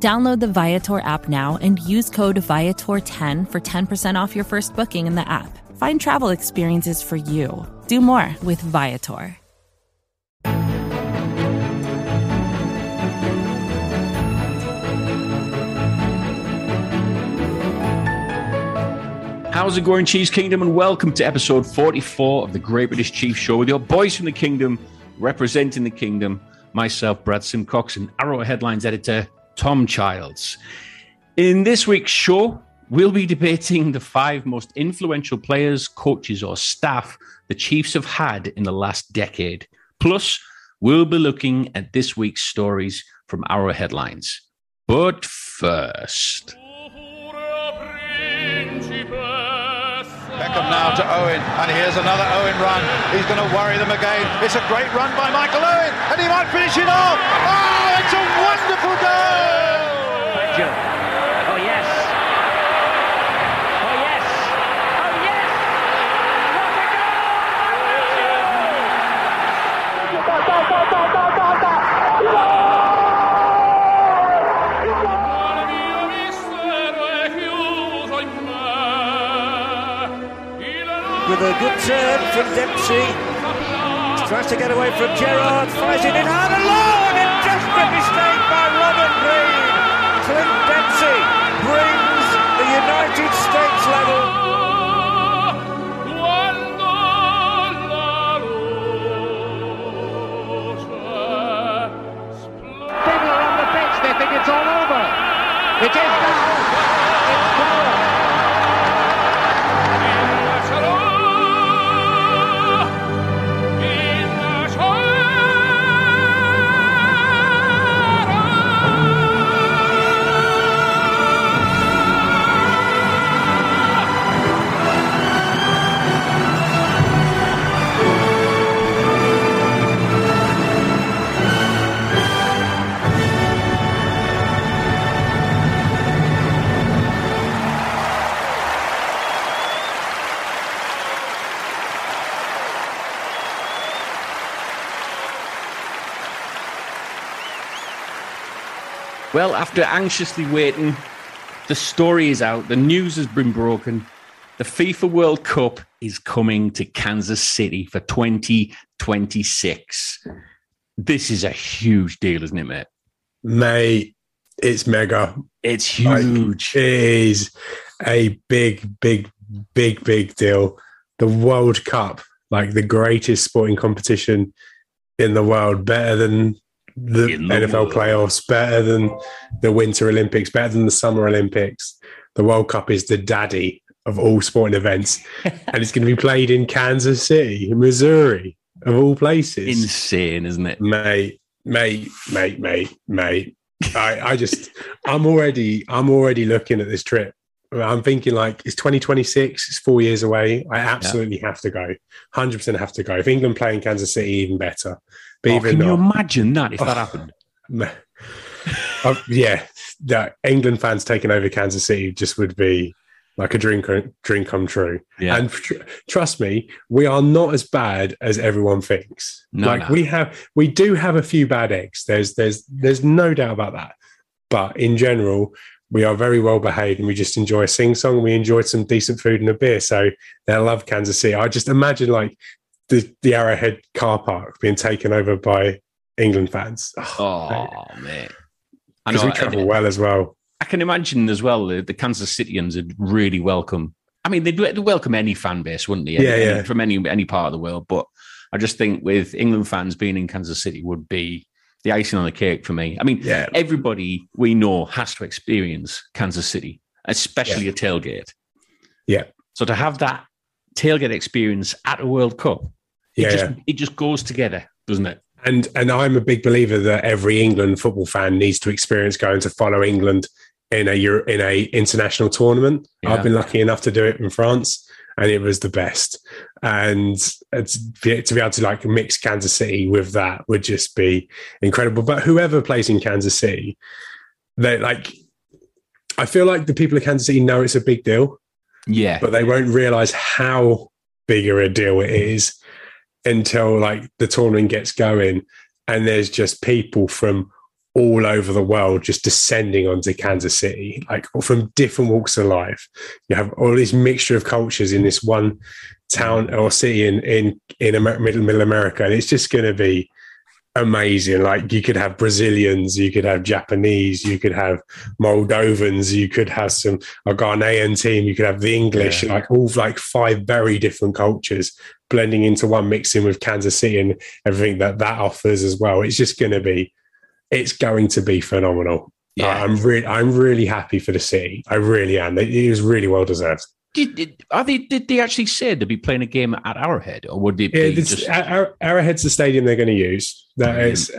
Download the Viator app now and use code Viator10 for 10% off your first booking in the app. Find travel experiences for you. Do more with Viator. How's it going, Chiefs Kingdom? And welcome to episode 44 of the Great British Chief Show with your boys from the kingdom, representing the kingdom, myself, Brad Simcox, and Arrowheadlines editor, Tom Childs. In this week's show, we'll be debating the five most influential players, coaches, or staff the Chiefs have had in the last decade. Plus, we'll be looking at this week's stories from Arrowheadlines. But first. Beckham now to Owen, and here's another Owen run. He's going to worry them again. It's a great run by Michael Owen, and he might finish it off. Oh, it's a wonderful goal! Oh yes. Oh yes. Oh yes. with a good turn from Dempsey. Tries to get away from Gerrard, fires it in hard alone, and desperate mistake by Robert Green. Clint Dempsey brings the United States level. People are Well, after anxiously waiting, the story is out. The news has been broken. The FIFA World Cup is coming to Kansas City for 2026. This is a huge deal, isn't it, mate? Mate, it's mega. It's Like, huge. it is a big, big, big, big deal. The World Cup, like the greatest sporting competition in the world, better than the the NFL world. playoffs, better than the Winter Olympics, better than the Summer Olympics. The World Cup is the daddy of all sporting events, and it's going to be played in Kansas City, Missouri, of all places. Insane, isn't it? mate, mate, mate, mate, mate. I, I just, I'm already, I'm already looking at this trip. I'm thinking like it's 2026. It's four years away. I absolutely have to go. 100 percent have to go. If England play in Kansas City, even better. But Oh, even can you imagine that if that Oh. happened? uh, yeah, that England fans taking over Kansas City just would be like a dream, dream come true. Yeah. And tr- trust me, we are not as bad as everyone thinks. No, like no. we have, we do have a few bad eggs. There's, there's, there's no doubt about that. But in general, we are very well behaved, and we just enjoy a sing song. We enjoyed some decent food and a beer, so they love Kansas City. I just imagine like the the Arrowhead car park being taken over by England fans. oh, mate. I because we travel well as well. I can imagine as well the, the Kansas Cityans would really welcome. I mean, they'd, they'd welcome any fan base, wouldn't they? Yeah, Any- yeah. From any any part of the world. But I just think with England fans being in Kansas City would be the icing on the cake for me. I mean, Yeah. everybody we know has to experience Kansas City, especially a tailgate. Yeah. So to have that tailgate experience at a World Cup, it Yeah, just yeah. it just goes together, doesn't it? And and I'm a big believer that every England football fan needs to experience going to follow England in a Euro, in a international tournament. Yeah. I've been lucky enough to do it in France, and it was the best. And uh, to be able to like mix Kansas City with that would just be incredible. But whoever plays in Kansas City, they like. I feel like the people of Kansas City know it's a big deal, Yeah. but they won't realize how bigger a deal it is until like the tournament gets going and there's just people from all over the world just descending onto Kansas City, like from different walks of life. You have all this mixture of cultures in this one town or city in in in Amer- middle middle America, and it's just going to be amazing. Like you could have Brazilians, you could have Japanese, you could have Moldovans, you could have some a Ghanaian team, you could have the English, Yeah. like all like five very different cultures blending into one, mixing with Kansas City and everything that that offers as well. It's just going to be, it's going to be phenomenal. Yeah. I'm really, I'm really happy for the city. I really am. It was really well deserved. Did, did, are they, did they actually say they'd be playing a game at Arrowhead, or would it Yeah, be this, just? Ar- Arrowhead's the stadium they're going to use. That Brilliant. is,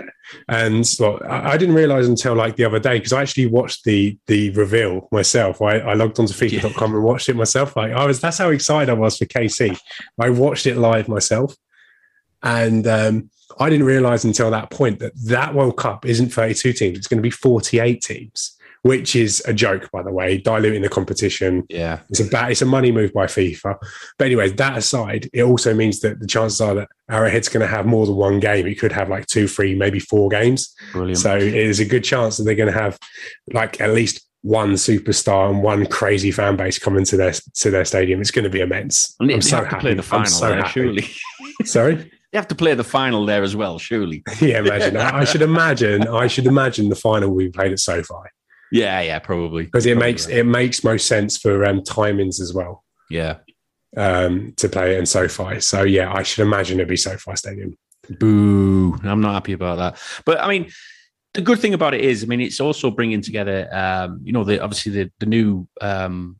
and look, I I didn't realize until like the other day because I actually watched the the reveal myself. I, I logged onto FIFA.com and watched it myself. Like I was, that's how excited I was for KC. I watched it live myself, and um, I didn't realize until that point that that World Cup isn't 32 teams; it's going to be 48 teams, which is a joke, by the way, diluting the competition. yeah, It's a bad, it's a money move by FIFA. But anyway, that aside, it also means that the chances are that Arrowhead's going to have more than one game. It could have like two, three, maybe four games. brilliant. So it is a good chance that they're going to have like at least one superstar and one crazy fan base coming to their to their stadium. It's going to be immense. I'm so happy. play the I'm so happy. surely. Sorry. they have to play the final there as well, surely. Yeah, imagine. I I should imagine. I should imagine the final we played at SoFi Yeah, yeah, probably because it Probably makes right. it makes most sense for um, timings as well. Yeah. um, to play it in SoFi. So yeah, I should imagine it'd be SoFi Stadium. Boo! I'm not happy about that. But I mean, the good thing about it is, I mean, it's also bringing together, um, you know, the obviously the the new um,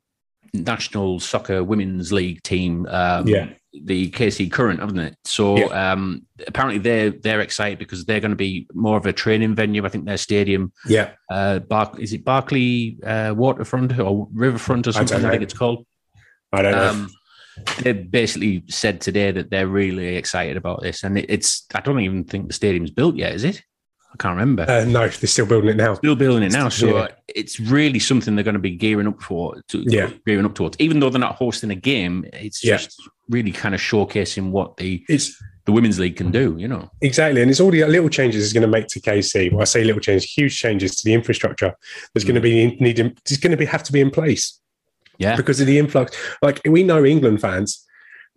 national soccer women's league team. Um, Yeah. The KC Current, haven't it? So um, apparently they're they're excited because they're going to be more of a training venue. I think their stadium, Yeah, uh, Bar- is it Barclay uh, Waterfront or Riverfront or something? I, know. think it's called. I don't know. Um, they basically said today that they're really excited about this, and it, it's. I don't even think the stadium's built yet, is it? I can't remember. Uh, no, they're still building it now. Still building it now, so Yeah. It's really something they're going to be gearing up for. To, Yeah. gearing up towards. Even though they're not hosting a game, it's Yeah. just really kind of showcasing what the It's the women's league can do. You know, exactly, and it's all the little changes it's going to make to KC. Well, I say little changes, huge changes to the infrastructure. There's going to mm. be need. It's going to be have to be in place yeah, because of the influx. Like we know, England fans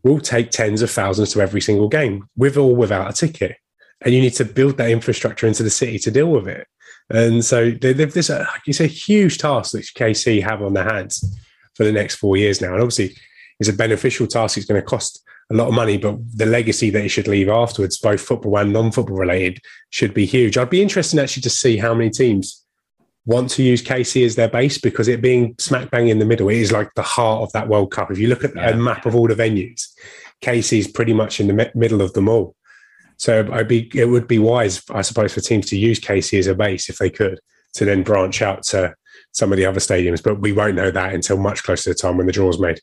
will take tens of thousands to every single game, with or without a ticket, and you need to build that infrastructure into the city to deal with it. And so they- they've this uh, it's a huge task that KC have on their hands for the next four years now, and obviously it's a beneficial task. It's going to cost a lot of money, but the legacy that it should leave afterwards, both football and non-football related, should be huge. I'd be interested actually to see how many teams want to use KC as their base because it being smack bang in the middle, it is like the heart of that World Cup. If you look at Yeah. a map of all the venues, KC is pretty much in the mi- middle of them all. So I'd be, it would be wise, I suppose, for teams to use KC as a base if they could, to then branch out to some of the other stadiums. But we won't know that until much closer to the time when the draw's made.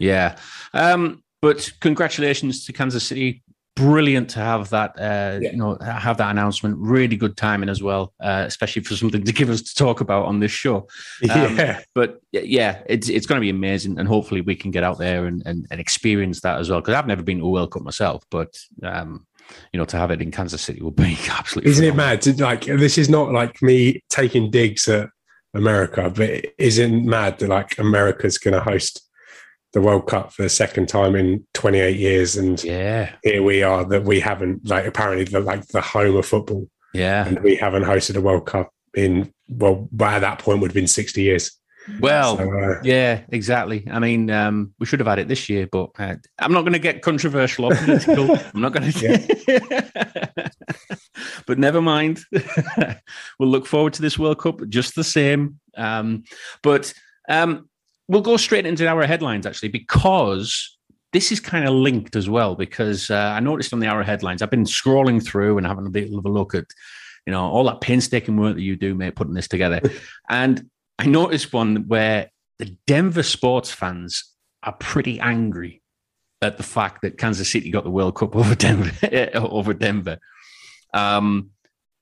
yeah. Um, but congratulations to Kansas City. Brilliant to have that, uh, Yeah. you know, have that announcement. Really good timing as well, uh, especially for something to give us to talk about on this show. Um, yeah, but yeah, it's it's going to be amazing, and hopefully we can get out there and, and, and experience that as well. Because I've never been to a World Cup myself, but um, you know, to have it in Kansas City would be absolutely. isn't it phenomenal. mad? Like this is not like me taking digs at America, but it isn't mad that like America's going to host the World Cup for the second time in 28 years, and Yeah, here we are that we haven't like apparently the like the home of football, yeah. and we haven't hosted a World Cup in well by that point would have been 60 years. Well, So, uh, yeah, exactly. I mean, um, we should have had it this year, but uh, I'm not going to get controversial or political. I'm not going to. but never mind. we'll look forward to this World Cup just the same. Um, but um, we'll go straight into our headlines actually, because this is kind of linked as well. Because uh, I noticed on the Arrowheadlines, I've been scrolling through and having a bit of a look at, you know, all that painstaking work that you do, mate, putting this together, and I noticed one where the Denver sports fans are pretty angry at the fact that Kansas City got the World Cup over Denver. over Denver. Um,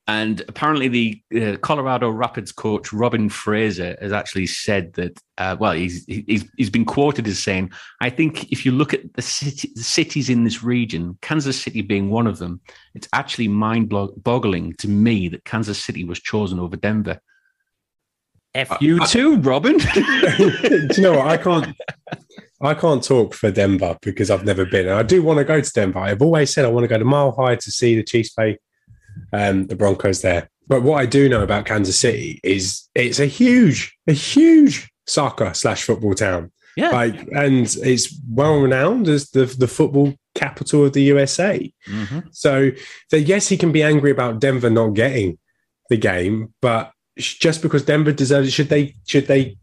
and apparently, the uh, Colorado Rapids coach Robin Fraser has actually said that. Uh, well, he's, he's he's been quoted as saying, "I think if you look at the, city, the cities in this region, Kansas City being one of them, it's actually mind-boggling to me that Kansas City was chosen over Denver." F you I, too, Robin. Do you know what? I can't. I can't talk for Denver because I've never been. And I do want to go to Denver. I've always said I want to go to Mile High to see the Chiefs play um, the Broncos there. But what I do know about Kansas City is it's a huge, a huge soccer slash football town. Yeah. Like, and it's well renowned as the, the football capital of the USA. Mm-hmm. So, so, yes, he can be angry about Denver not getting the game, but just because Denver deserves it, should they should they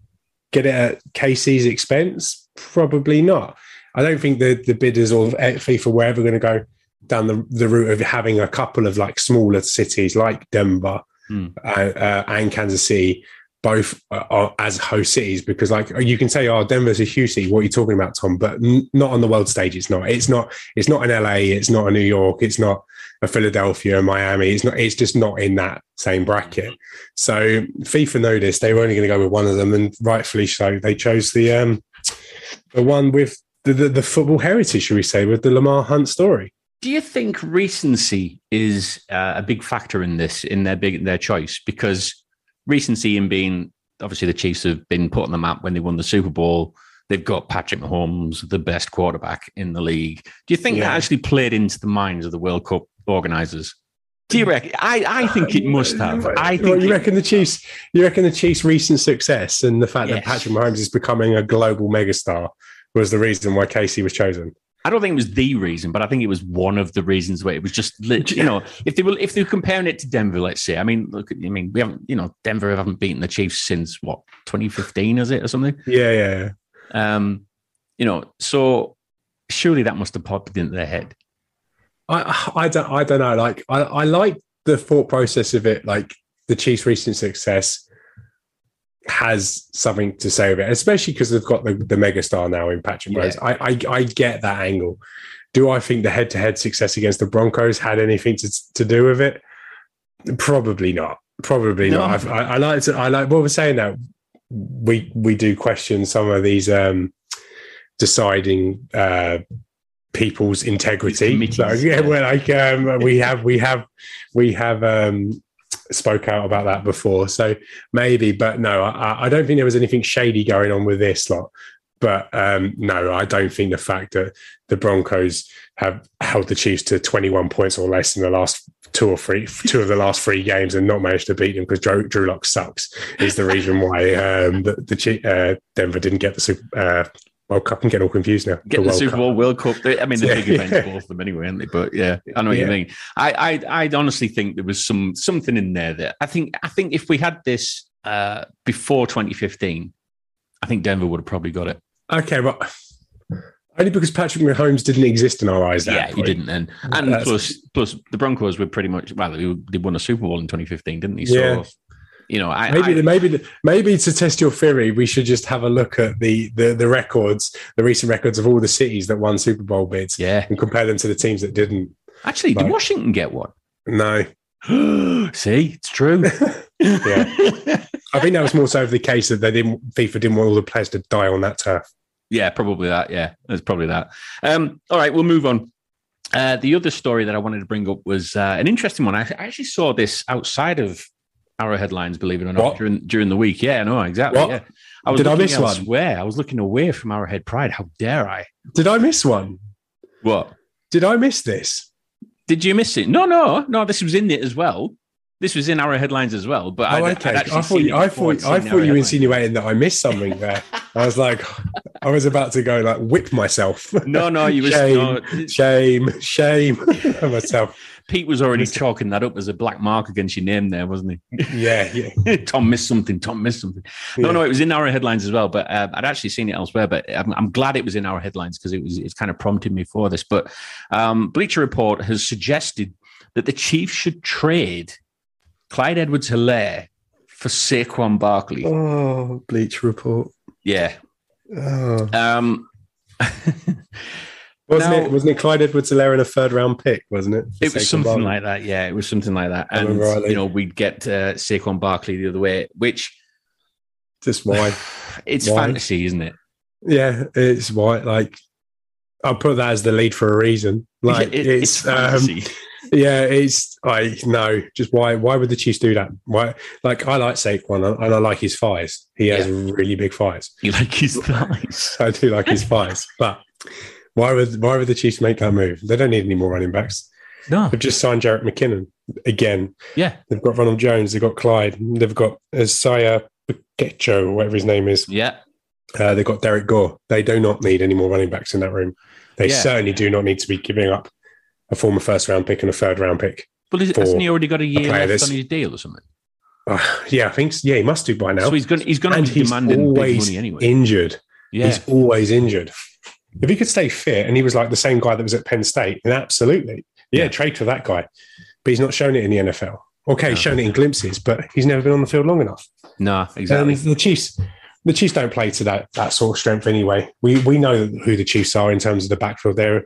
get it at KC's expense? Probably not. I don't think the the bidders or FIFA were ever going to go down the, the route of having a couple of like smaller cities like Denver mm. uh, uh, and Kansas City both uh, as host cities because like you can say oh Denver's a huge city what are you talking about Tom but n- not on the world stage it's not it's not it's not an LA it's not a New York it's not a Philadelphia a Miami it's not it's just not in that same bracket so FIFA noticed they were only going to go with one of them and rightfully so they chose the um the one with the, the, the football heritage should we say with the Lamar Hunt story do you think recency is uh, a big factor in this, in their big their choice? Because recency in being obviously the Chiefs have been put on the map when they won the Super Bowl. They've got Patrick Mahomes, the best quarterback in the league. Do you think yeah. that actually played into the minds of the World Cup organizers? Do you reckon? I, I think it must have. I think well, you reckon the Chiefs. You reckon the Chiefs' recent success and the fact yes. that Patrick Mahomes is becoming a global megastar was the reason why KC was chosen. I don't think it was the reason, but I think it was one of the reasons where it was just, you know, if they were if they were comparing it to Denver, let's say. I mean, look, I mean, we haven't, you know, Denver haven't beaten the Chiefs since what 2015, is it or something? Yeah, yeah. yeah. Um, you know, so surely that must have popped into their head. I I don't I don't know. Like I I like the thought process of it, like the Chiefs' recent success has something to say about it, especially because they've got the, the megastar now in Patrick Mahomes. Yeah. I, I, I get that angle. Do I think the head to head success against the Broncos had anything to, to do with it? Probably not. Probably no. not. I, I, like to, I like what we're saying now. We we do question some of these um, deciding uh, people's integrity. So, yeah, well, like um, we have we have we have um, spoke out about that before. So maybe, but no, I, I don't think there was anything shady going on with this lot. But um, no, I don't think the fact that the Broncos have held the Chiefs to 21 points or less in the last two or three, two of the last three games and not managed to beat them because Drew, Drew Lock sucks is the reason why um, the, the uh, Denver didn't get the Super, uh, World Cup. I'm getting all confused now. Get the, the Super Cup. Bowl, World Cup. I mean, the big events, yeah. both of them anyway, aren't they? But yeah, I know what yeah. you mean. I, I, I honestly think there was some something in there that I think, I think if we had this uh, before 2015, I think Denver would have probably got it. Okay, but only because Patrick Mahomes didn't exist in our eyes. Yeah, he didn't, and and plus plus the Broncos were pretty much well, they, they won a Super Bowl in 2015, didn't they? So yeah you know, I, maybe I, maybe maybe to test your theory, we should just have a look at the, the the records, the recent records of all the cities that won Super Bowl bids, yeah, and compare them to the teams that didn't. Actually, did Washington get one? No. See, it's true. yeah, I think that was more so the case that they didn't FIFA didn't want all the players to die on that turf. Yeah, probably that. Yeah, there's probably that. Um, all right, we'll move on. Uh, the other story that I wanted to bring up was uh, an interesting one. I, I, actually saw this outside of Arrowheadlines, believe it or not, what? during during the week. Yeah, no, exactly. What? Yeah. I was Did I miss elsewhere. one? I was looking away from Arrowhead Pride. How dare I? Did I miss one? What? Did I miss this? Did you miss it? No, no, no. This was in it as well. This was in Arrowheadlines as well. But oh, I'd, okay. I'd I thought you, I thought I thought you insinuating that I missed something there. I was like, I was about to go like whip myself. No, no, you were shame, no. shame, shame myself. Pete was already chalking that up as a black mark against your name there, wasn't he? Yeah, yeah. Tom missed something. Tom missed something. No, yeah. no, it was in Arrowheadlines as well, but uh, I'd actually seen it elsewhere. But I'm, I'm glad it was in Arrowheadlines because it was it's kind of prompted me for this. But um, Bleacher Report has suggested that the Chiefs should trade Clyde Edwards Helaire for Saquon Barkley. Oh, Bleacher Report. Yeah. Oh. Um, Wasn't Now- it? Wasn't it Clyde Edwards-Helaire in a third-round pick? Wasn't it? it was Saquon something Barkley? like that. Yeah, it was something like that. And, you know, we'd get uh, Saquon Barkley the other way, which Just why? it's Why? fantasy, isn't it? yeah, it's why. Like, I'll put that as the lead for a reason. Like, It- it's, um, fantasy. yeah, it's I no, just why? Why would the Chiefs do that? Why? Like, I like Saquon and and I like his thighs. He has really big thighs. you like his thighs. I do like his thighs, but why would why would the Chiefs make that move? They don't need any more running backs. No. They've just signed Jerick McKinnon again. Yeah. They've got Ronald Jones. They've got Clyde. They've got Isaiah Pacheco, or whatever his name is. Yeah. Uh, they've got Derrick Gore. They do not need any more running backs in that room. They Yeah. certainly do not need to be giving up a former first round pick and a third round pick. But is, hasn't he already got a year player left that's- on his deal or something? Uh, yeah, I think. Yeah, he must do by now. So he's going he's going to be he's demanding big money anyway. injured. yeah. He's always injured. If he could stay fit and he was like the same guy that was at Penn State, then absolutely. Yeah, Yeah. trade for that guy. But he's not shown it in the NFL. Okay, he's shown it in glimpses, but he's never been on the field long enough. no, um, exactly. And the Chiefs, the Chiefs don't play to that that sort of strength anyway. We we know who the Chiefs are in terms of the backfield. They're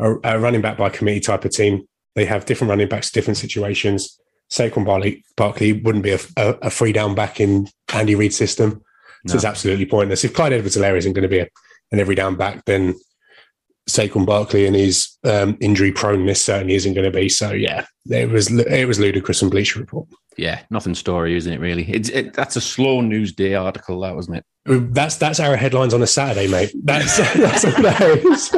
a, a running back by committee type of team. They have different running backs, different situations. Saquon Barkley, Barkley wouldn't be a, a, a free down back in Andy Reid's system. So No. it's absolutely pointless. If Clyde Edwards-Helaire isn't going to be a, an every down back, then Saquon Barkley and his um, injury proneness certainly isn't going to be. So yeah, it was it was ludicrous and Bleacher Report. yeah, nothing story, isn't it? Really, it's it, that's a slow news day article, that wasn't it? That's that's Arrowheadlines on a Saturday, mate. That's that's all that is.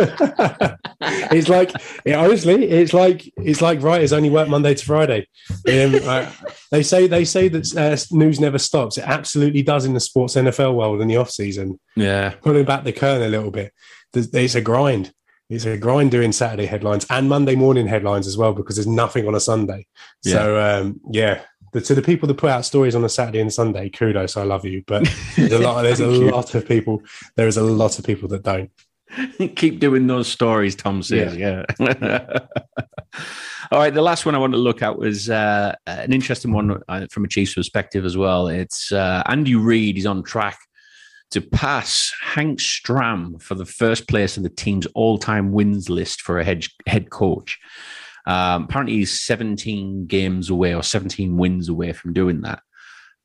it's like yeah, honestly, it's like it's like writers only work Monday to Friday. Um, uh, they say they say that uh, news never stops. It absolutely does in the sports NFL world in the off season. Yeah, Pulling back the curtain a little bit, it's a grind. It's a grind doing Saturday headlines and Monday morning headlines as well because there's nothing on a Sunday. So um, yeah, to the people that put out stories on a Saturday and Sunday, kudos, I love you. But there's a lot. There's a you. lot of people. There is a lot of people that don't. keep doing those stories. Tom says, yeah. All right, the last one I want to look at was uh, an interesting one uh, from a Chiefs perspective as well. It's uh, Andy Reid is on track to pass Hank Stram for the first place in the team's all-time wins list for a head head coach. Um, apparently, he's 17 games away or 17 wins away from doing that.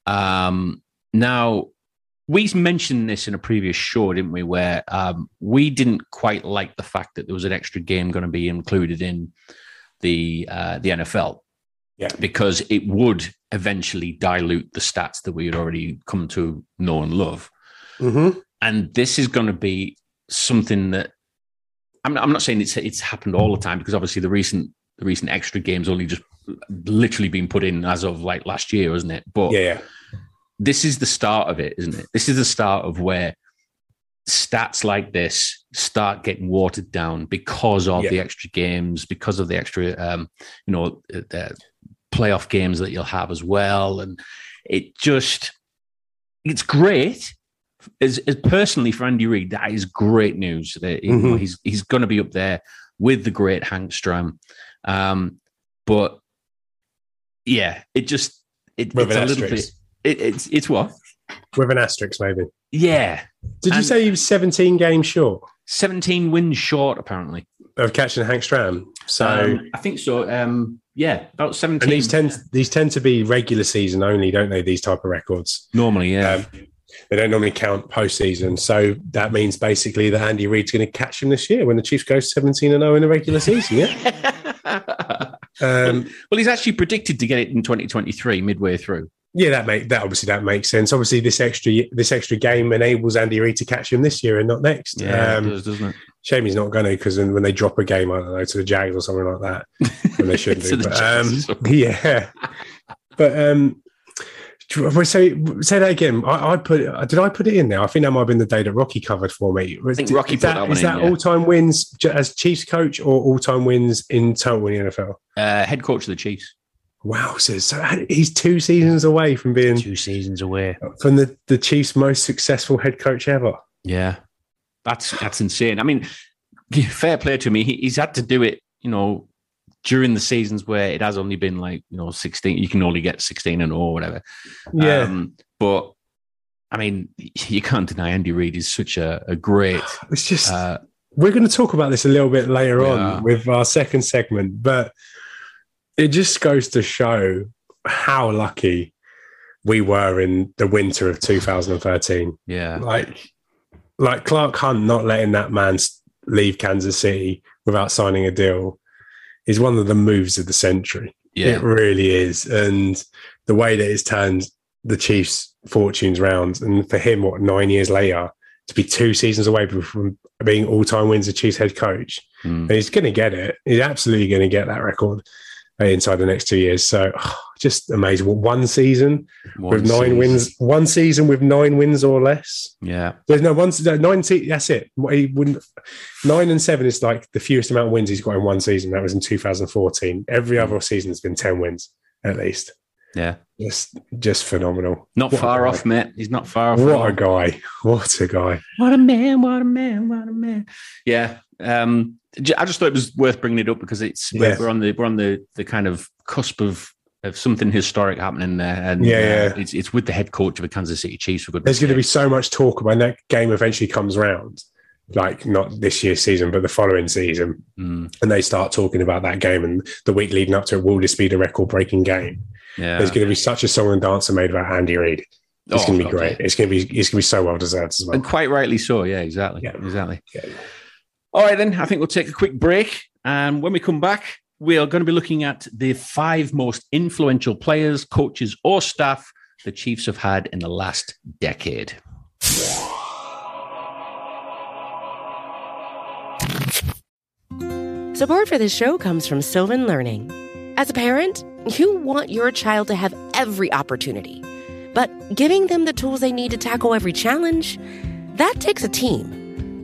Um, now, we mentioned this in a previous show, didn't we? Where um, we didn't quite like the fact that there was an extra game going to be included in the uh, the NFL, Yeah. because it would eventually dilute the stats that we had already come to know and love. Mm-hmm. And this is going to be something that I'm, I'm not saying it's it's happened all the time because obviously the recent the recent extra games only just literally been put in as of like last year, isn't it? But Yeah, this is the start of it, isn't it? This is the start of where stats like this start getting watered down because of Yeah. the extra games, because of the extra, um, you know, uh, playoff games that you'll have as well, and it just it's great. As, as personally for Andy Reid, that is great news. That know, Mhm. he's he's going to be up there with the great Hank Stram, um, but yeah, it just it, it's a little bit. It, it's it's what? With an asterisk, maybe. Yeah, Did you say he was 17 games short seventeen wins short apparently. of catching Hank Stram? So, Um, I think so. Um, yeah, about seventeen. and these tend these tend to be regular season only, don't they? These type of records. normally, yeah. Um, they don't normally count postseason. So that means basically that Andy Reid's going to catch him this year when the Chiefs go 17 and 0 in the regular season. Yeah. Um, well, he's actually predicted to get it in 2023, midway through. yeah, that make that obviously that makes sense. Obviously, this extra this extra game enables Andy Reid to catch him this year and not next. Yeah, Um, does, doesn't it? Shame he's not going to because when they drop a game, I don't know, to the Jags or something like that, when they shouldn't To do. the But, um, yeah, but um, say say that again. I, I put did I put it in there? I think that might have been the day that Rocky covered for me. Was, I think Rocky is put that, that one is in, that yeah. all time wins as Chiefs coach or all time wins in total in the NFL? Uh, head coach of the Chiefs. Wow, so, so he's two seasons away from being Two seasons away. from the, the Chiefs' most successful head coach ever. Yeah, that's that's insane. I mean, fair play to me. He, he's had to do it, you know, during the seasons where it has only been like you know 16 you can only get 16 and or whatever Yeah. um, but i mean you can't deny andy reid is such a, a great it's just uh, we're going to talk about this a little bit later on are. with our second segment, but it just goes to show how lucky we were in the winter of 2013. yeah Like, like Clark Hunt not letting that man leave Kansas City without signing a deal is one of the moves of the century. yeah It really is. And the way that it's turned the Chiefs' fortunes round, and for him, what, nine years later, to be two seasons away from being all time wins the Chiefs head coach. Mm. And he's going to get it. He's absolutely going to get that record inside the next two years. So just amazing. What, One season One with nine season. wins, one season with nine wins or less. yeah There's no one, no, nine, that's it. He wouldn't, nine and seven is like the fewest amount of wins he's got in one season. That was in 2014. Every Hmm. other season has been 10 wins at least. yeah Just, just phenomenal. not What far off mate he's not far off What a guy. What a guy. What a man, what a man, what a man. Yeah. Um, I just thought it was worth bringing it up because it's we're, we're on the we're on the the kind of cusp of of something historic happening there, and Yeah, uh, yeah. it's it's with the head coach of the Kansas City Chiefs for good. There's going to be so much talk when that game eventually comes round. Like not this year's season, but the following season, Mm, and they start talking about that game and the week leading up to it. Will this be the record-breaking game? yeah, There's going to be such a song and dancer made about Andy Reid. It's Oh, going to be God, great. yeah. It's going to be it's going to be so well deserved as well. and quite rightly so. Yeah, exactly, Yeah. exactly. All right, then I think we'll take a quick break, and when we come back, we are going to be looking at the five most influential players, coaches, or staff the Chiefs have had in the last decade. Support for this show comes from Sylvan Learning. As a parent, you want your child to have every opportunity, but giving them the tools they need to tackle every challenge, that takes a team.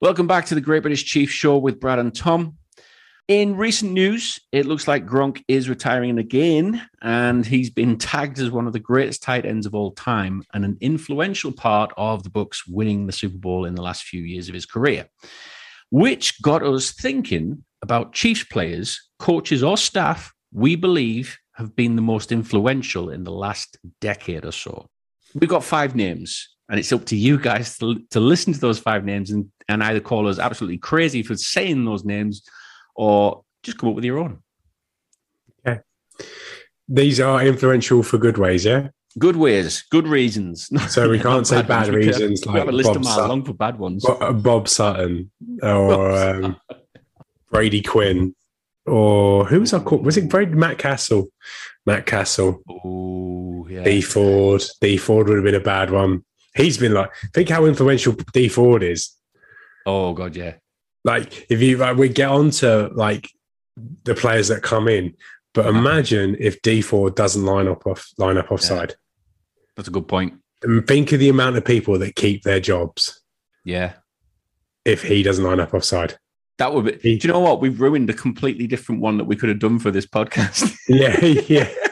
Welcome back to the Great British Chief Show with Brad and Tom. In recent news, it looks like Gronk is retiring again, and he's been tagged as one of the greatest tight ends of all time and an influential part of the Bucs winning the Super Bowl in the last few years of his career, which got us thinking about Chiefs players, coaches, or staff we believe have been the most influential in the last decade or so. We've got five names, and it's up to you guys to, to listen to those five names and, and either call us absolutely crazy for saying those names or just come up with your own. Okay. These are influential for good ways, yeah. Good ways, good reasons. So we can't say bad could- reasons we like have a list Bob of mile Sutton. long for bad ones. Uh, Bob Sutton or um, Brady Quinn or who was our call? Was it Brady Matt Cassel? Matt Cassel, Oh, yeah. Dee Ford. Dee Ford would have been a bad one. He's been like, think how influential Dee Ford is. Oh, God, yeah. Like, if you like, we get on to like the players that come in, but uh-huh. imagine if Dee Ford doesn't line up off line up offside. That's a good point. And think of the amount of people that keep their jobs Yeah. if he doesn't line up offside. That would be. Do you know what? We've ruined a completely different one that we could have done for this podcast. Yeah, yeah.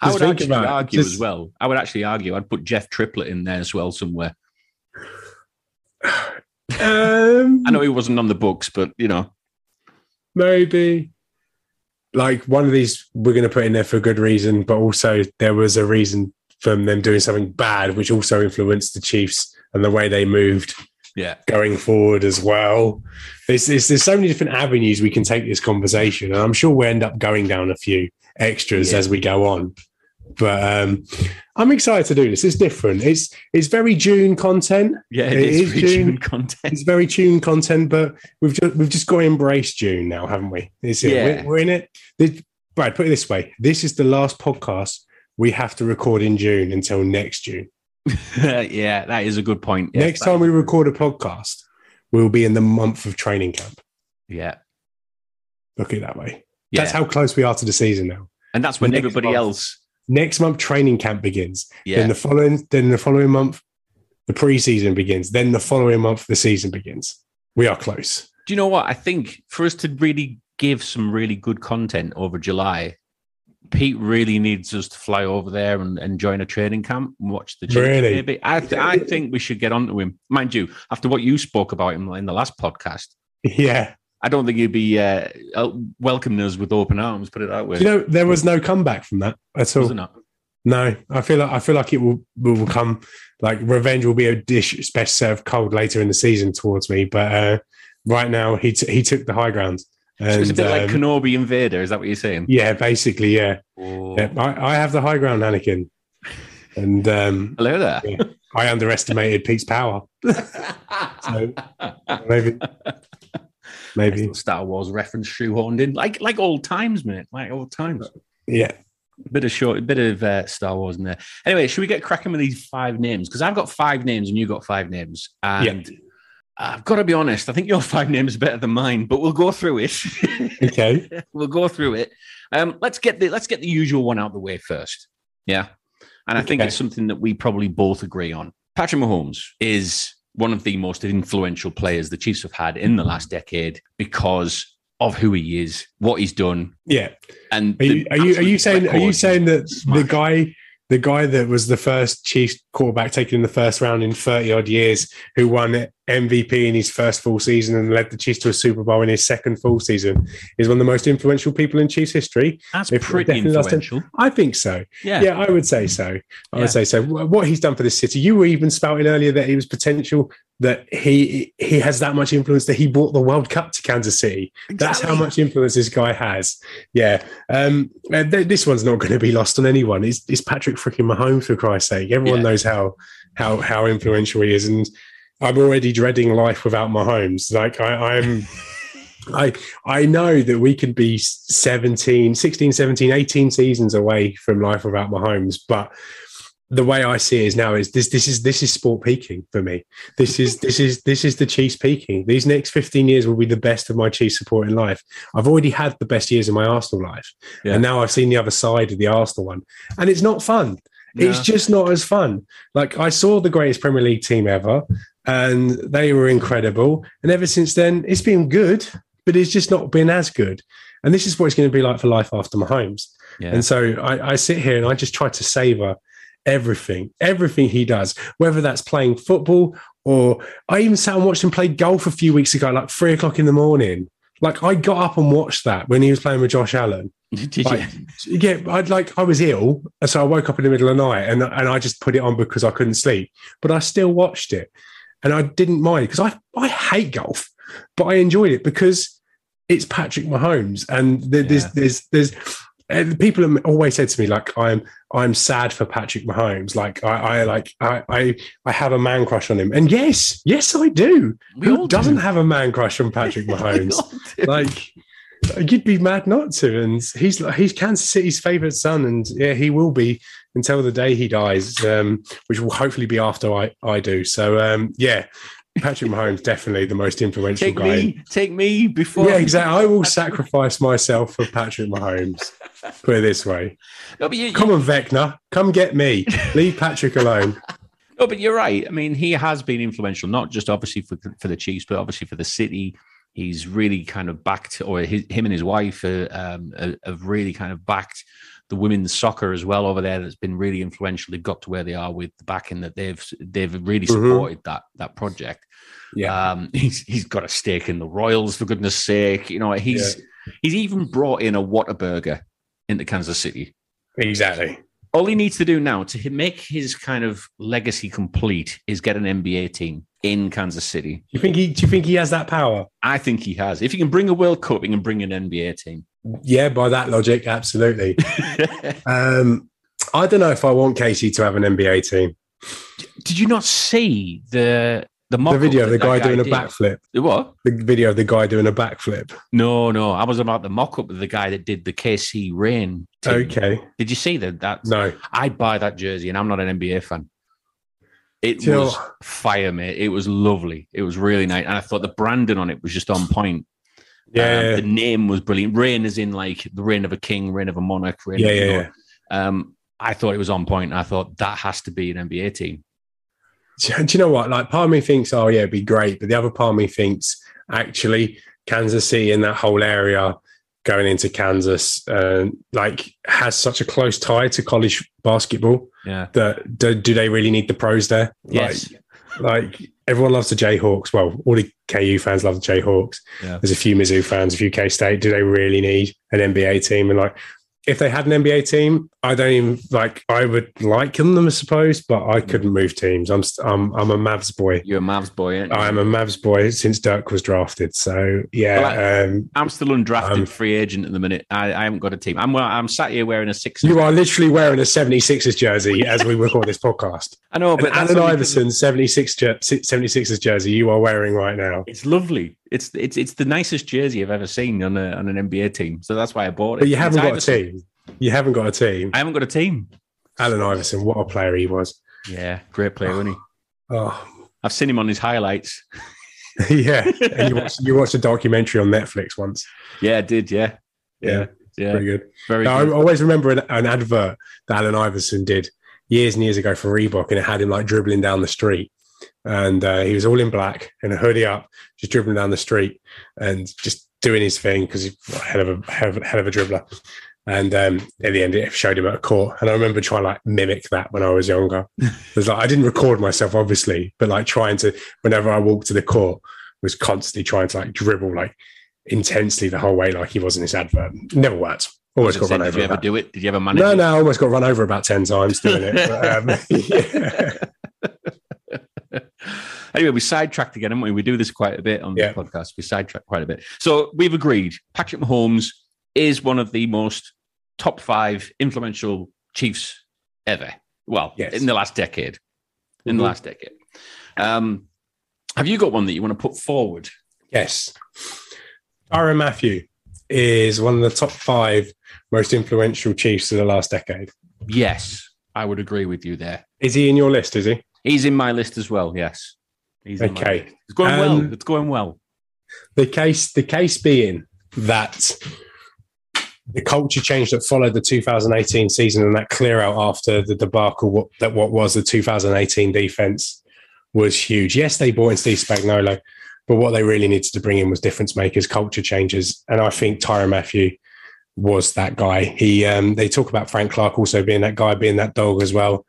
I would actually about argue Just- as well. I would actually argue I'd put Jeff Triplette in there as well somewhere. Um, I know he wasn't on the books, but you know, maybe like one of these we're going to put in there for a good reason, but also there was a reason from them doing something bad, which also influenced the Chiefs and the way they moved Yeah. going forward as well. There's, there's, there's so many different avenues we can take this conversation, and I'm sure we'll end up going down a few extras Yeah. as we go on. But um, I'm excited to do this. It's different. It's it's very June content. Yeah, It it is is June. in content. It's very June content, but we've just we've just got to embrace June now, haven't we? It's it. Yeah. We're, we're in it. This- Brad, put it this way: this is the last podcast we have to record in June until next June. yeah, that is a good point. Yeah, next time we record a podcast, we'll be in the month of training camp. Yeah. Look at it that way. Yeah. That's how close we are to the season now. and that's when everybody month. else. Next month, training camp begins. Yeah. Then the following, then the following month, the preseason begins. Then the following month, the season begins. We are close. Do you know what? I think for us to really give some really good content over July, Pete really needs us to fly over there and, and join a training camp and watch the Chiefs. Really? Maybe I, th- I think we should get onto him. Mind you, after what you spoke about him in the last podcast, Yeah. I don't think he'd be uh, uh, welcoming us with open arms. Put it that way. You know, there was no comeback from that at all. was it not? No, I feel like I feel like it will will come like revenge will be a dish best served cold later in the season towards me. But uh, right now, he t- he took the high ground. So it's a And, bit like um, Kenobi and Vader. Is that what you're saying? yeah, basically, yeah. Oh. yeah I, I have the high ground, Anakin, and um, Hello there. Yeah. I underestimated Pete's power. so maybe, maybe, Star Wars reference shoehorned in, like like old times, mate. Like old times. yeah. a bit of short, bit of uh, Star Wars in there. Anyway, should we get cracking with these five names? Because I've got five names and you got five names, and I've got to be honest. I think your five names are better than mine, but we'll go through it. Okay. we'll go through it. Um, let's get the let's get the usual one out of the way first. Yeah, and I think it's something that we probably both agree on. Patrick Mahomes is one of the most influential players the Chiefs have had in the last decade because of who he is, what he's done, Yeah. and Are you are you are you saying are you saying that the guy the guy that was the first Chiefs quarterback taken in the first round in 30 odd years who won MVP in his first full season and led the Chiefs to a Super Bowl in his second full season is one of the most influential people in Chiefs history? That's If- pretty definitely last time- influential. I think so. Yeah. Yeah, I would say so. I Yeah. would say so. What he's done for this city, you were even spouting earlier that he was potential that he he has that much influence that he brought the World Cup to Kansas City. That's how much influence this guy has. Yeah, um, th- this one's not going to be lost on anyone. It's, it's Patrick freaking Mahomes for Christ's sake. Everyone Yeah. knows how how how influential he is, and I'm already dreading life without Mahomes. Like I, I'm. I I know that we could be 17, 16, 17, 18 seasons away from life without Mahomes, but the way I see it is now is this this is this is sport peaking for me. This is this is this is the Chiefs peaking. These next 15 years will be the best of my Chiefs support in life. I've already had the best years of my Arsenal life. Yeah. And now I've seen the other side of the Arsenal one. And it's not fun. It's just not as fun. Like I saw the greatest Premier League team ever, and they were incredible. And ever since then, it's been good, but it's just not been as good. And this is what it's going to be like for life after Mahomes. Yeah. And so I, I sit here and I just try to savor everything, everything he does, whether that's playing football or I even sat and watched him play golf a few weeks ago, like three o'clock in the morning. Like I got up and watched that when he was playing with Josh Allen. Did you? Like, yeah, I'd like I was ill, so I woke up in the middle of the night, and and I just put it on because I couldn't sleep. But I still watched it, and I didn't mind because I I hate golf, but I enjoyed it because it's Patrick Mahomes, and there, there's Yeah. there's there's and people have always said to me like I'm I'm sad for Patrick Mahomes, like I, I like I, I I have a man crush on him, and yes, yes I do. We Who do. doesn't have a man crush on Patrick Mahomes? like you'd be mad not to and he's like he's kansas city's favorite son and yeah he will be until the day he dies um which will hopefully be after i i do so um yeah patrick mahomes definitely the most influential take guy me, take me before. yeah exactly i will sacrifice myself for patrick mahomes put it this way No, but you, you- come on vecna come get me leave patrick alone No, but you're right. I mean, he has been influential, not just obviously for for the Chiefs, but obviously for the city. He's really kind of backed, or his, him and his wife uh, um, have really kind of backed the women's soccer as well over there. That's been really influential. They've got to where they are with the backing that they've they've really Mhm. supported that that project. yeah Um, he's he's got a stake in the Royals for goodness sake. You know, he's he's even brought in a Whataburger into Kansas City. exactly All he needs to do now to make his kind of legacy complete is get an NBA team in Kansas City. You think he? Do you think he has that power? I think he has. If he can bring a World Cup, he can bring an NBA team. Yeah, by that logic, absolutely. um, I don't know if I want KC to have an NBA team. Did you not see the the, The video of the guy doing a backflip. The What? The video of the guy doing a backflip. No, no. I was about the mock up of the guy that did the KC Reign. team. Okay. Did you see that? That No. I'd buy that jersey, and I'm not an NBA fan. It know was fire, mate. It was lovely. It was really nice, and I thought the branding on it was just on point. Yeah. Um, the name was brilliant. Reign is in like the reign of a king, reign of a monarch. Reign yeah, of, yeah, yeah. Um, I thought it was on point. I thought that has to be an NBA team. Do you know what? Like, part of me thinks, oh yeah, it'd be great, but the other part of me thinks, actually, Kansas City and that whole area going into Kansas, uh, like, has such a close tie to college basketball Yeah. that do, do they really need the pros there? Yes. Like, like everyone loves the Jayhawks. Well, all the KU fans love the Jayhawks. Yeah. There's a few Mizzou fans, a few K State. Do they really need an NBA team? And like, if they had an NBA team, I don't even like. I would like them, I suppose, but I couldn't move teams. I'm I'm I'm a Mavs boy. You're a Mavs boy. Aren't you? I'm a Mavs boy since Dirk was drafted. So yeah, um, I'm still undrafted Um, free agent at the minute. I, I haven't got a team. I'm I'm sat here wearing a six. you are literally wearing a 76ers jersey as we record this podcast. I know, but Allen Iverson 76 jer- 76ers jersey you are wearing right now. It's lovely. It's it's it's the nicest jersey I've ever seen on a, on an NBA team. So that's why I bought it. But you haven't got Iverson. a team. You haven't got a team. I haven't got a team. Allen Iverson, what a player he was. Yeah, great player, wasn't he? Oh, I've seen him on his highlights. yeah. And you watched, you watched a documentary on Netflix once. Yeah, I did. Yeah, Yeah, yeah, pretty good. very No, I always remember an, an advert that Allen Iverson did years and years ago for Reebok, and it had him like dribbling down the street, and uh, he was all in black and a hoodie up, just dribbling down the street and just doing his thing because he's a hell of a hell of a, hell of a dribbler. And um, in the end, it showed him at a court, and I remember trying to like mimic that when I was younger. It was like I didn't record myself, obviously, but like trying to whenever I walked to the court, was constantly trying to like dribble like intensely the whole way, like he was in this advert. Never worked. Always got gonna run say, Did you over. ever about- do it? Did you ever manage? no, it? no, I almost got run over about 10 times doing it. But, um, yeah. Anyway, we sidetracked again, haven't we? We do this quite a bit on Yeah. the podcast. We sidetrack quite a bit. So we've agreed Patrick Mahomes is one of the most top five influential Chiefs ever. Well, Yes. in the last decade. In the Mhm. last decade. Um, have you got one that you want to put forward? Yes. Tyrann Mathieu is one of the top five most influential Chiefs of the last decade. Yes, I would agree with you there. Is he in your list? Is he? He's in my list as well. Yes. He's in my Okay. list. It's going Um, well. It's going well. The case, the case being that the culture change that followed the 2018 season and that clear out after the debacle what, that what was the 2018 defense was huge. Yes, they brought in Steve Spagnuolo, but what they really needed to bring in was difference makers, culture changers, and I think Tyrann Mathieu was that guy. He um, they talk about Frank Clark also being that guy, being that dog as well.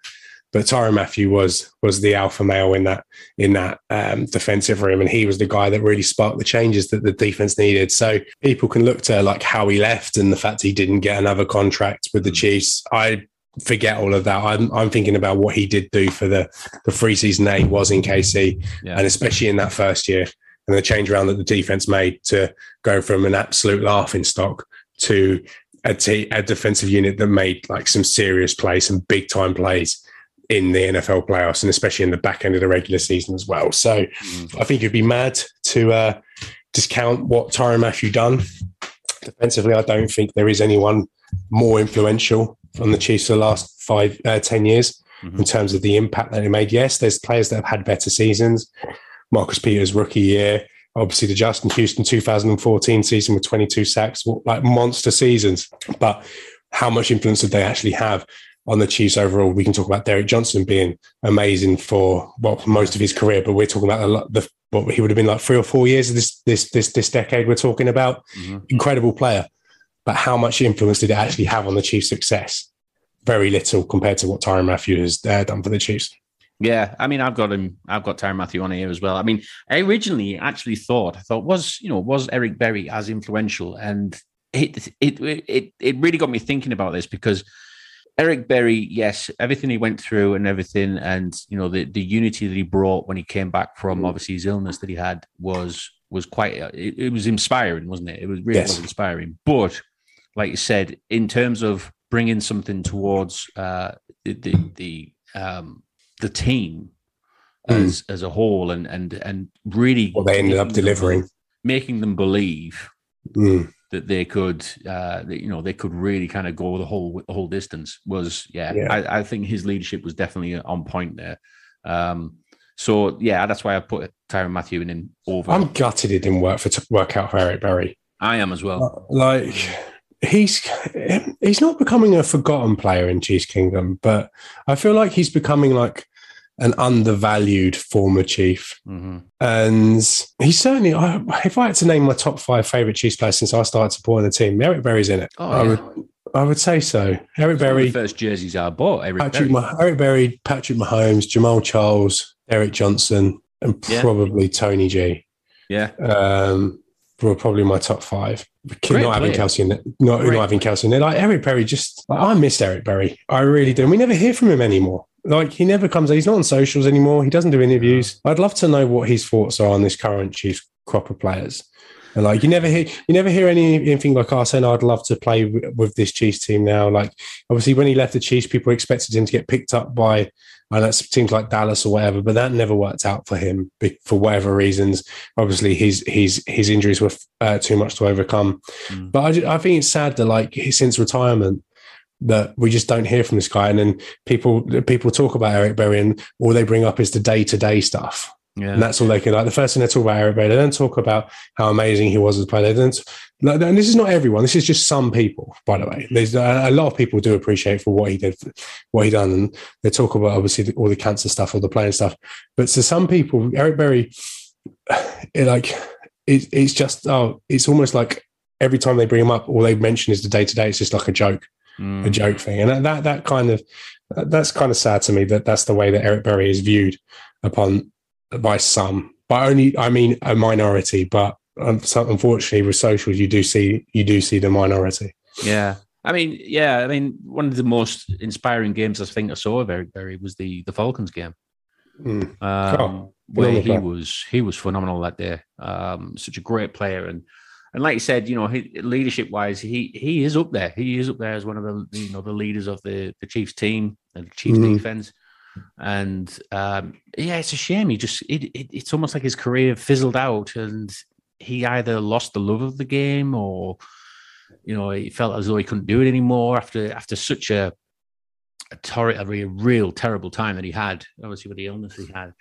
But Tyrann Mathieu was was the alpha male in that in that um, defensive room, and he was the guy that really sparked the changes that the defense needed. So people can look to like how he left and the fact he didn't get another contract with the Chiefs. I forget all of that. I'm, I'm thinking about what he did do for the the free season that he was in KC, Yeah. and especially in that first year, and the change around that the defense made to go from an absolute laughing stock to a, a defensive unit that made like some serious plays, some big time plays in the NFL playoffs, and especially in the back end of the regular season as well. So I think you'd be mad to uh, discount what Tyrann Mathieu done defensively. I don't think there is anyone more influential on the Chiefs for the last five, uh, 10 years in terms of the impact that they made. Yes, there's players that have had better seasons. Marcus Peters rookie year, obviously the Justin Houston 2014 season with 22 sacks, like monster seasons. But how much influence did they actually have on the Chiefs overall? We can talk about Derrick Johnson being amazing for well for most of his career, but we're talking about a lot, the what he would have been like three or four years of this this this this decade we're talking about. Incredible player, but how much influence did it actually have on the Chiefs' success? Very little compared to what Tyrann Mathieu has uh, done for the Chiefs. Yeah, I mean, I've got him. I've got Tyrann Mathieu on here as well. I mean, I originally actually thought, I thought was you know was Eric Berry as influential, and it it it it really got me thinking about this because Eric Berry, yes, everything he went through and everything, and you know the the unity that he brought when he came back from obviously his illness that he had was was quite it, it was inspiring, wasn't it? It was really Yes. was inspiring. But like you said, in terms of bringing something towards uh, the the the, um, the team as as a whole, and and and really What they ended up making them- delivering. making them believe Mm. That they could, uh, that, you know, they could really kind of go the whole the whole distance. Was yeah, Yeah. I, I think his leadership was definitely on point there. Um, so yeah, that's why I put Tyrann Mathieu in, over. I'm gutted it didn't work for work out for Eric Berry. I am as well. Like he's he's not becoming a forgotten player in Chiefs Kingdom, but I feel like he's becoming like an undervalued former chief. hmm And he's certainly, I, if I had to name my top five favorite Chiefs players since I started supporting the team, Eric Berry's in it. Oh, I yeah. would, I would say so. Eric Berry, first jerseys I bought. Eric Patrick, Berry. Mah- Eric Berry, Patrick Mahomes, Jamaal Charles, Eric Johnson, and Yeah. probably Tony G. yeah, Um, were probably my top five. Not having. Kelce in it, not, not having Kelce in it. Like Eric Berry, just like, I miss Eric Berry. I really do. And we never hear from him anymore. Like he never comes. He's not on socials anymore. He doesn't do interviews. I'd love to know what his thoughts are on this current Chiefs crop of players. And like you never hear, you never hear any anything like Arsene. I'd love to play with, with this Chiefs team now. Like obviously, when he left the Chiefs, people expected him to get picked up by, and that teams like Dallas or whatever. But that never worked out for him for whatever reasons. Obviously, his his his injuries were uh, too much to overcome. Mm. But I, I think it's sad that like since retirement. That we just don't hear from this guy, and then people people talk about Eric Berry, and all they bring up is the day to day stuff. yeah. And that's all they can like. The first thing they talk about Eric Berry, they don't talk about how amazing he was as a player. They don't. like, And this is not everyone. This is just some people, by the way. There's a a lot of people do appreciate for what he did, what he done, and they talk about obviously the- all the cancer stuff, all the playing stuff. But to some people, Eric Berry, it like it, it's just oh, it's almost like every time they bring him up, all they mention is the day to day. It's just like a joke Mm. a joke thing, and that that, that kind of that's kind of sad to me that that's the way that Eric Berry is viewed upon by some, but only I mean a minority. But unfortunately, with socials, you do see you do see the minority. Yeah. I mean, yeah, I mean, one of the most inspiring games I think I saw of Eric Berry was the the Falcons game. Mm. um, Oh, where he was he was phenomenal that day. Um, such a great player, and and like you said, you know, he, leadership wise, he he is up there. He is up there as one of the you know the leaders of the the Chiefs team and the Chiefs Mhm. defense. And um, yeah, it's a shame. He just it, it, it's almost like his career fizzled out, and he either lost the love of the game or you know he felt as though he couldn't do it anymore after after such a a, tor- a real, real terrible time that he had. Obviously, with the illness he had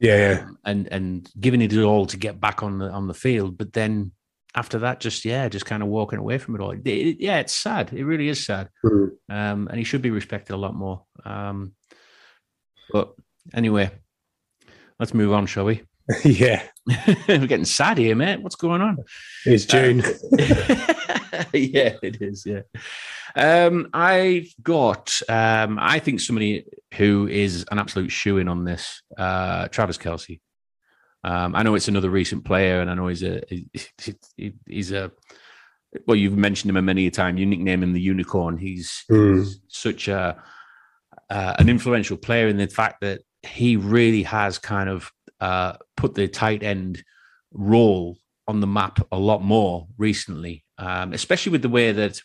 Yeah, um, and and giving it all to get back on the on the field. But then after that, just yeah, just kind of walking away from it all. It- it- yeah, it's sad. It really is sad. Mm. Um, and he should be respected a lot more. Um, but anyway, let's move on, shall we? yeah. We're getting sad here, mate. What's going on? It's June. yeah, it is. Yeah. Um, I've got, um, I think somebody who is an absolute shoe in on this, uh, Travis Kelce. Um, I know it's another recent player, and I know he's a he- he's a well, you've mentioned him a many a time. You nickname him the unicorn. He's, Mm. he's such a uh, an influential player in the fact that he really has kind of uh, put the tight end role on the map a lot more recently, um, especially with the way that.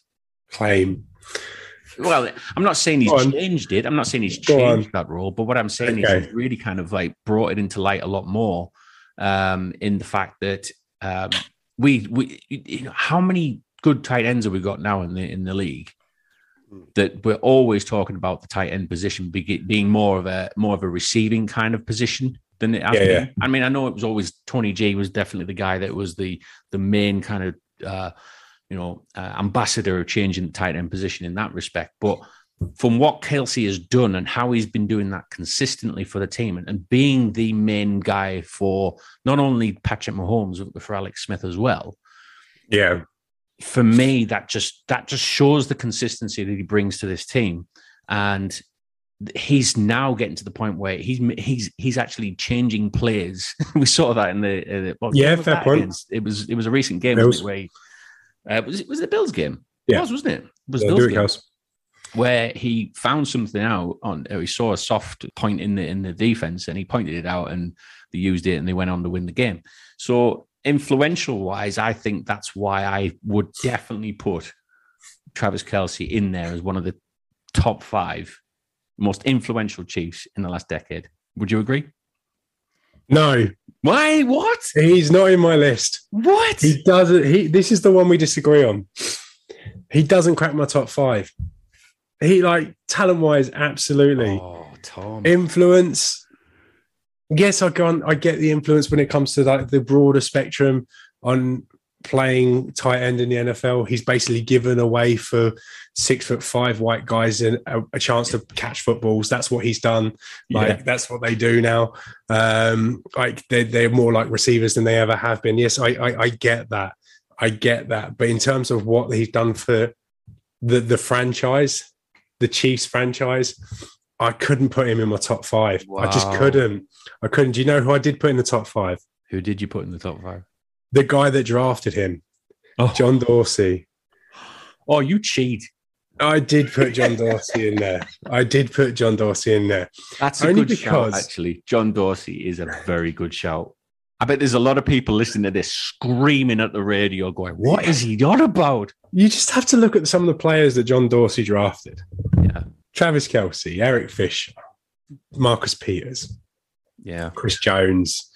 Claim. Well, I'm not saying he's changed it. I'm not saying he's Go changed on. that role, but what I'm saying is he's really kind of like brought it into light a lot more um, in the fact that um, we we you know how many good tight ends have we got now in the in the league that we're always talking about the tight end position being more of a more of a receiving kind of position than it has Yeah, been. yeah. I mean, I know it was always Tony G was definitely the guy that was the the main kind of uh, you know uh, ambassador of changing the tight end position in that respect, but. From what Kelce has done and how he's been doing that consistently for the team and, and being the main guy for not only Patrick Mahomes but for Alex Smith as well, Yeah. for me that just that just shows the consistency that he brings to this team and he's now getting to the point where he's he's he's actually changing plays we saw that in the, uh, the what Yeah, fair point. against? it was it was a recent game wasn't it, where he, uh, was it was the Bills game Yeah. it was wasn't it, it was Yeah, Bills game. House. Where he found something out on or he saw a soft point in the in the defense and he pointed it out and they used it and they went on to win the game. So influential wise, I think that's why I would definitely put Travis Kelce in there as one of the top five most influential Chiefs in the last decade. Would you agree? No, Why? What? he's not in my list. What? He doesn't. He. This is the one we disagree on. He doesn't crack my top five. He like talent wise, absolutely. Oh, Tom. Influence. Yes, I can. I get the influence when it comes to like the broader spectrum on playing tight end in the NFL. He's basically given away for six foot five white guys a, a chance to catch footballs. That's what he's done. Like Yeah. that's what they do now. Um, like they're, they're more like receivers than they ever have been. Yes, I, I I get that. I get that. But in terms of what he's done for the the franchise, the Chiefs franchise, I couldn't put him in my top five. I just couldn't. I couldn't. Do you know who I did put in the top five? Who did you put in the top five? The guy that drafted him, Oh, John Dorsey. oh you cheat. I did put John Dorsey in there. I did put John Dorsey in there. That's a Only good shout, because- actually. John Dorsey is a very good shout. I bet there's a lot of people listening to this screaming at the radio, going, What is he on about? You just have to look at some of the players that John Dorsey drafted. Yeah. Travis Kelce, Eric Fisher, Marcus Peters, Yeah. Chris Jones,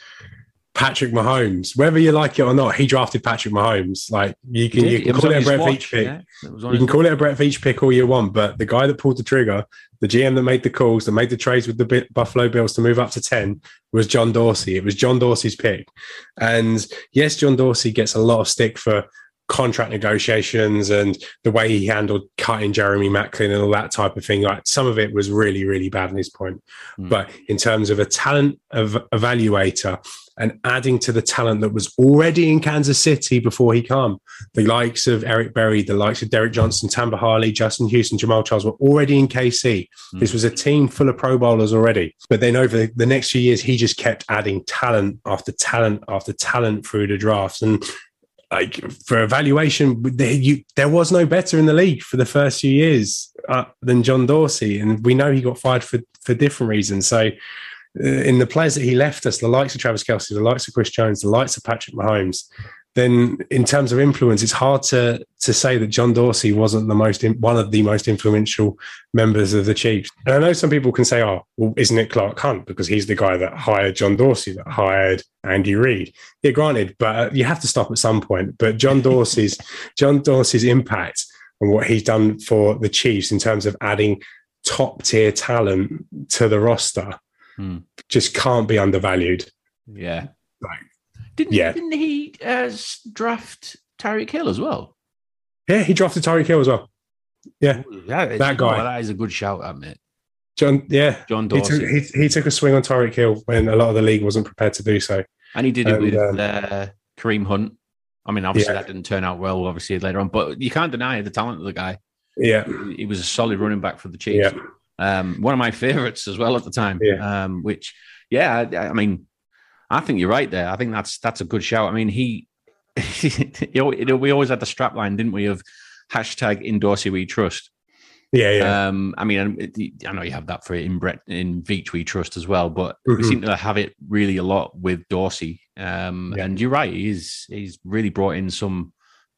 Patrick Mahomes. Whether you like it or not, he drafted Patrick Mahomes. Like you can, you can was call it a Brett watch, Veach pick. yeah. It You can call it a Brett Veach pick all you want, but the guy that pulled the trigger, the GM that made the calls, that made the trades with the Buffalo Bills to move up to 10 was John Dorsey. It was John Dorsey's pick. And yes, John Dorsey gets a lot of stick for contract negotiations and the way he handled cutting Jeremy Maclin and all that type of thing. Like some of it was really, really bad in his point. Hmm. But in terms of a talent of evaluator and adding to the talent that was already in Kansas City before he came, the likes of Eric Berry, the likes of Derrick Johnson, Tamba Hali, Justin Houston, Jamaal Charles were already in KC. Hmm. This was a team full of Pro Bowlers already. But then over the, the next few years, he just kept adding talent after talent after talent through the drafts. And like for evaluation, there, you, there was no better in the league for the first few years uh, than John Dorsey. And we know he got fired for, for different reasons. So uh, in the players that he left us, the likes of Travis Kelce, the likes of Chris Jones, the likes of Patrick Mahomes, then in terms of influence, it's hard to to say that John Dorsey wasn't the most in, one of the most influential members of the Chiefs. And I know some people can say, "Oh, well, isn't it Clark Hunt because he's the guy that hired John Dorsey, that hired Andy Reid?" Yeah, granted, but uh, you have to stop at some point. But John Dorsey's John Dorsey's impact and what he's done for the Chiefs in terms of adding top tier talent to the roster Hmm. just can't be undervalued. Yeah. Right. Didn't, Yeah. didn't he uh, draft Tyreek Hill as well? Yeah, he drafted Tyreek Hill as well. Yeah, That, That guy. that is a good shout, that mate. John. Yeah, John he took, he, he took a swing on Tyreek Hill when a lot of the league wasn't prepared to do so. and he did it and, with um, uh, Kareem Hunt. I mean, obviously Yeah. that didn't turn out well, obviously later on, but you can't deny the talent of the guy. Yeah, He was a solid running back for the Chiefs. yeah, Um, one of my favorites as well at the time. Yeah. Um, which, yeah, I, I mean, I think you're right there. I think that's that's a good shout. I mean, he, he you know, we always had the strap line, didn't we, of hashtag in Dorsey we trust. yeah, yeah. Um, I mean, I know you have that for in Brett in Veach we trust as well, but we Mhm. seem to have it really a lot with Dorsey. Um, Yeah. and you're right, he's he's really brought in some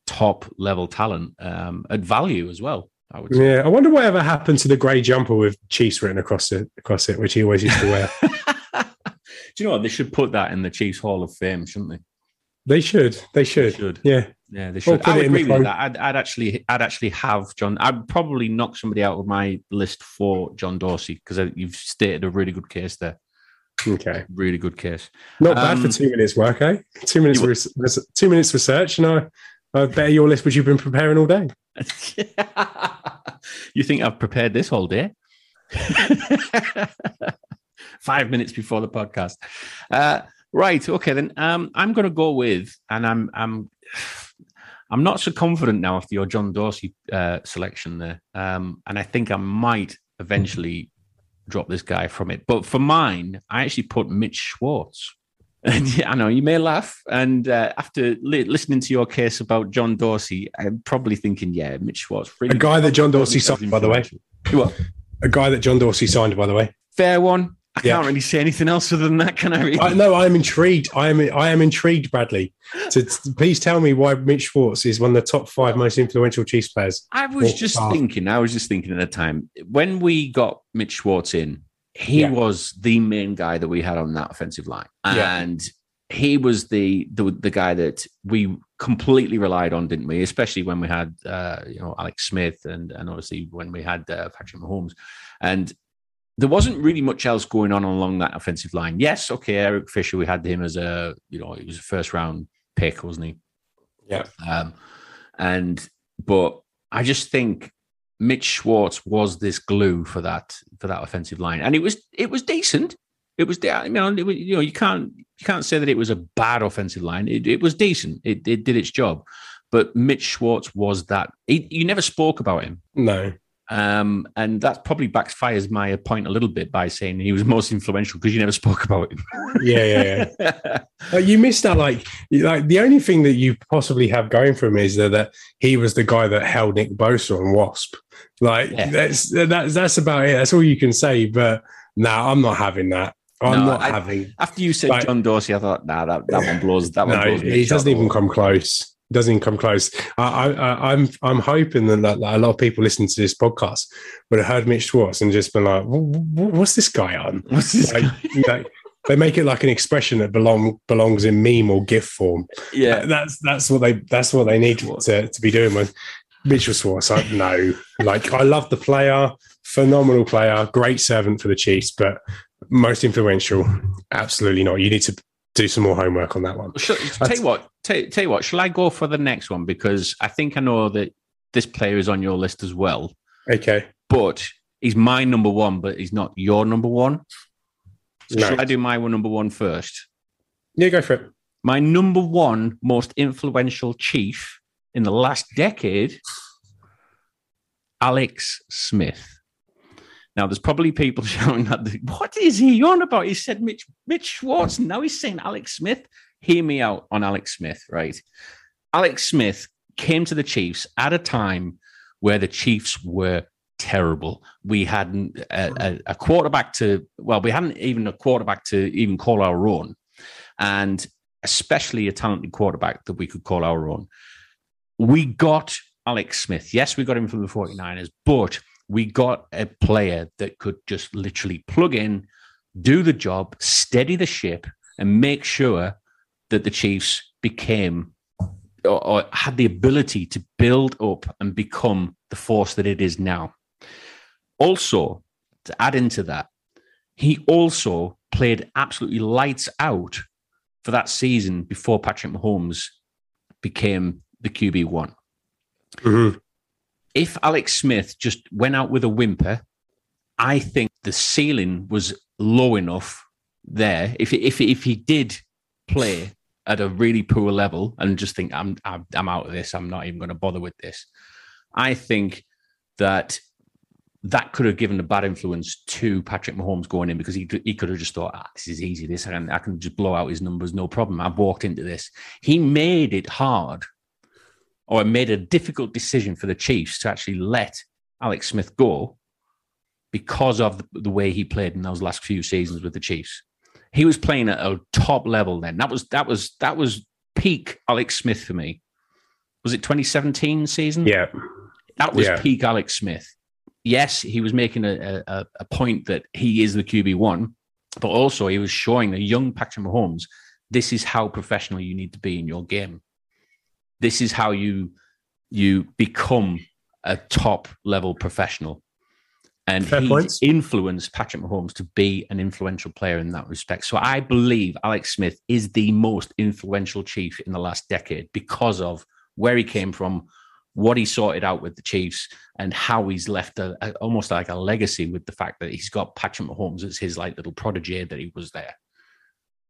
top level talent um, at value as well. I would say. yeah. I wonder whatever happened to the grey jumper with Chiefs written across it, across it, which he always used to wear. Do you know what? They should put that in the Chiefs Hall of Fame, shouldn't they? they should, they should. should. Yeah, Yeah, they should. put i'd agree with phone. that. I'd, I'd actually, I'd actually have John. I'd probably knock somebody out of my list for John Dorsey because you've stated a really good case there. okay. Really good case. Not bad for Um, two minutes work, eh? Two minutes, You- two minutes research, and I, I better your list, which you've been preparing all day. you think I've prepared this whole day? Five minutes before the podcast. Uh, right. Okay. Then um, I'm going to go with, and I'm I'm I'm not so confident now after your John Dorsey uh, selection there, um, and I think I might eventually drop this guy from it. But for mine, I actually put Mitch Schwartz. And yeah, I know you may laugh. And uh, after li- listening to your case about John Dorsey, I'm probably thinking, yeah, Mitch Schwartz. A guy that John Dorsey signed, by the way. A guy that John Dorsey signed, by the way. Fair one. I Yeah. can't really say anything else other than that, can I? Really? I, no, I am intrigued. I am. I am intrigued, Bradley. So t- please tell me why Mitch Schwartz is one of the top five most influential Chiefs players. I was just staff. thinking, I was just thinking at the time when we got Mitch Schwartz in, he Yeah. was the main guy that we had on that offensive line. Yeah. And he was the, the the guy that we completely relied on, didn't we? Especially when we had uh, you know Alex Smith and and obviously when we had uh, Patrick Mahomes. And there wasn't really much else going on along that offensive line. Yes, okay, Eric Fisher, we had him as a you know he was a first round pick, wasn't he? Yeah. Um, and but I just think Mitch Schwartz was this glue for that for that offensive line, and it was it was decent. It was, I mean, was, you know, you can't you can't say that it was a bad offensive line. It, it was decent. It, it did its job, but Mitch Schwartz was that. He, you never spoke about him, No, um, and that probably backfires my point a little bit by saying he was most influential because you never spoke about him. yeah, yeah, yeah. Like, you missed out. Like, like the only thing that you possibly have going for him is that, that he was the guy that held Nick Bosa on Wasp. Like Yeah. that's that's that's about it. That's all you can say. But no, I'm not having that. I'm No, not I- having. After you said Like- John Dorsey, I thought, nah, that, that one blows. That one No, blows. he doesn't even come close. Doesn't even come close. I, I, I, I'm I'm hoping that, that a lot of people listening to this podcast would have heard Mitch Schwartz and just been like, "Wh- wh- "What's this guy on?" What's this Like, guy? like, they make it like an expression that belong belongs in meme or GIF form. Yeah, that's that's what they that's what they need to, to be doing with Mitchell Schwartz. Like, no, like I love the player, phenomenal player, great servant for the Chiefs, but most influential, absolutely not. You need to do some more homework on that one. Shall, tell you what, tell, tell you what. Shall I go for the next one because I think I know that this player is on your list as well, Okay, but he's my number one, but he's not your number one. So No. Shall I do my one number one first? yeah, go for it. My number one most influential chief in the last decade, Alex Smith. Now, there's probably people shouting at the, what is he on about? He said Mitch, Mitch Schwartz. Now he's saying Alex Smith. Hear me out on Alex Smith, right? Alex Smith came to the Chiefs at a time where the Chiefs were terrible. We hadn't a, a quarterback to, well, we hadn't even a quarterback to even call our own. And especially a talented quarterback that we could call our own. We got Alex Smith. Yes, we got him from the 49ers, but we got a player that could just literally plug in, do the job, steady the ship, and make sure that the Chiefs became or, or had the ability to build up and become the force that it is now. Also, to add into that, he also played absolutely lights out for that season before Patrick Mahomes became the QB one. Mm-hmm. If Alex Smith just went out with a whimper, I think the ceiling was low enough there. If if if he did play at a really poor level and just think I'm I'm, I'm out of this, I'm not even going to bother with this. I think that that could have given a bad influence to Patrick Mahomes going in because he he could have just thought, ah, this is easy. This I can, I can just blow out his numbers, no problem. I've walked into this. He made it hard, or it made a difficult decision for the Chiefs to actually let Alex Smith go because of the, the way he played in those last few seasons with the Chiefs. He was playing at a top level then. That was that was that was peak Alex Smith for me. Was it 2017 season? Yeah, That was Yeah. peak Alex Smith. Yes, he was making a, a, a point that he is the QB one, but also he was showing the young Patrick Mahomes this is how professional you need to be in your game. This is how you you become a top level professional. And Fair he points. influenced Patrick Mahomes to be an influential player in that respect. So I believe Alex Smith is the most influential chief in the last decade because of where he came from, what he sorted out with the Chiefs, and how he's left a, a- almost like a legacy with the fact that he's got Patrick Mahomes as his like little protege that he was there.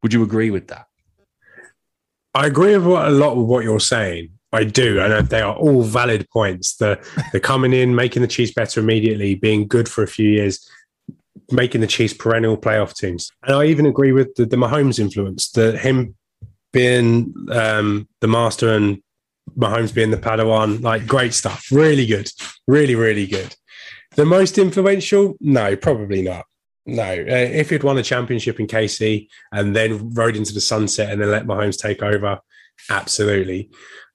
Would you agree with that? I agree with what, a lot of what you're saying. I do, and they are all valid points. The the coming in, making the Chiefs better immediately, being good for a few years. making the Chiefs perennial playoff teams. And I even agree with the, the Mahomes influence, that him being um, the master and Mahomes being the Padawan, like great stuff. Really good. Really, really good. The most influential? No, probably not. No. Uh, if he'd won a championship in KC and then rode into the sunset and then let Mahomes take over, absolutely.